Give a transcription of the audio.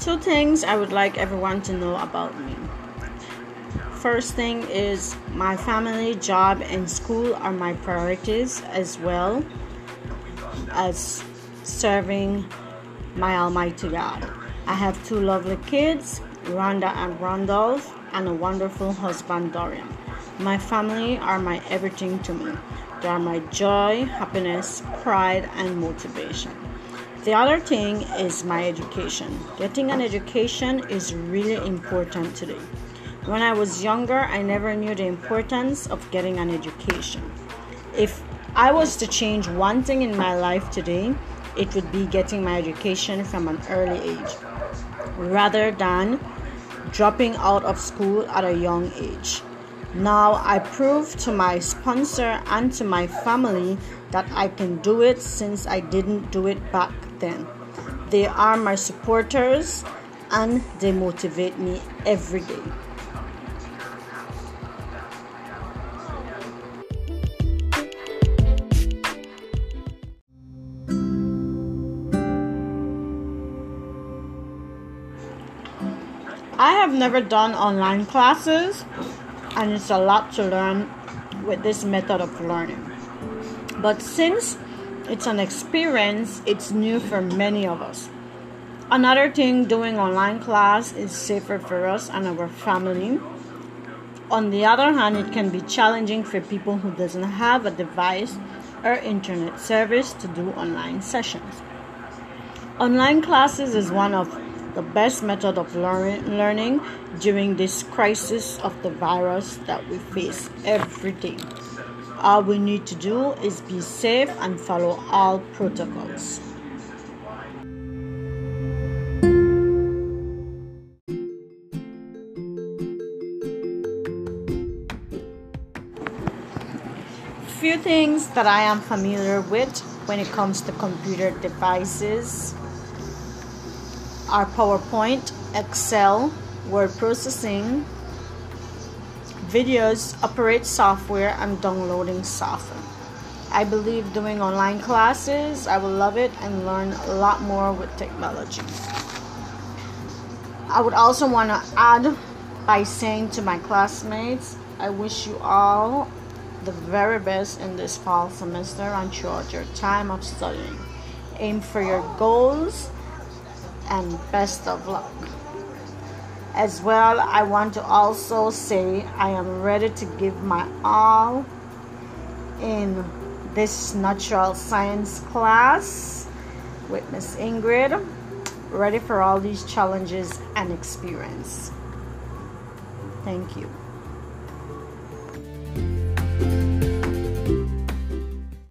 Two things I would like everyone to know about me. First thing is my family, job, and school are my priorities as well as serving my Almighty God. I have two lovely kids, Rhonda and Randolph, and a wonderful husband, Dorian. My family are my everything to me. They are my joy, happiness, pride, and motivation. The other thing is my education. Getting an education is really important today. When I was younger, I never knew the importance of getting an education. If I was to change one thing in my life today, it would be getting my education from an early age rather than dropping out of school at a young age. Now I prove to my sponsor and to my family that I can do it since I didn't do it back then. They are my supporters and they motivate me every day. I have never done online classes, and it's a lot to learn with this method of learning. But since it's an experience, it's new for many of us. Another thing doing online class is safer for us and our family. On the other hand, it can be challenging for people who doesn't have a device or internet service to do online sessions. Online classes is one of the best method of learning during this crisis of the virus that we face every day. All we need to do is be safe and follow all protocols. Few things that I am familiar with when it comes to computer devices are PowerPoint, Excel, word processing, videos, operate software, and downloading software. I believe doing online classes, I will love it and learn a lot more with technology. I would also want to add by saying to my classmates, I wish you all the very best in this fall semester and throughout your time of studying. Aim for your goals and best of luck. As well, I want to also say I am ready to give my all in this natural science class with Miss Ingrid. Ready for all these challenges and experience. Thank you.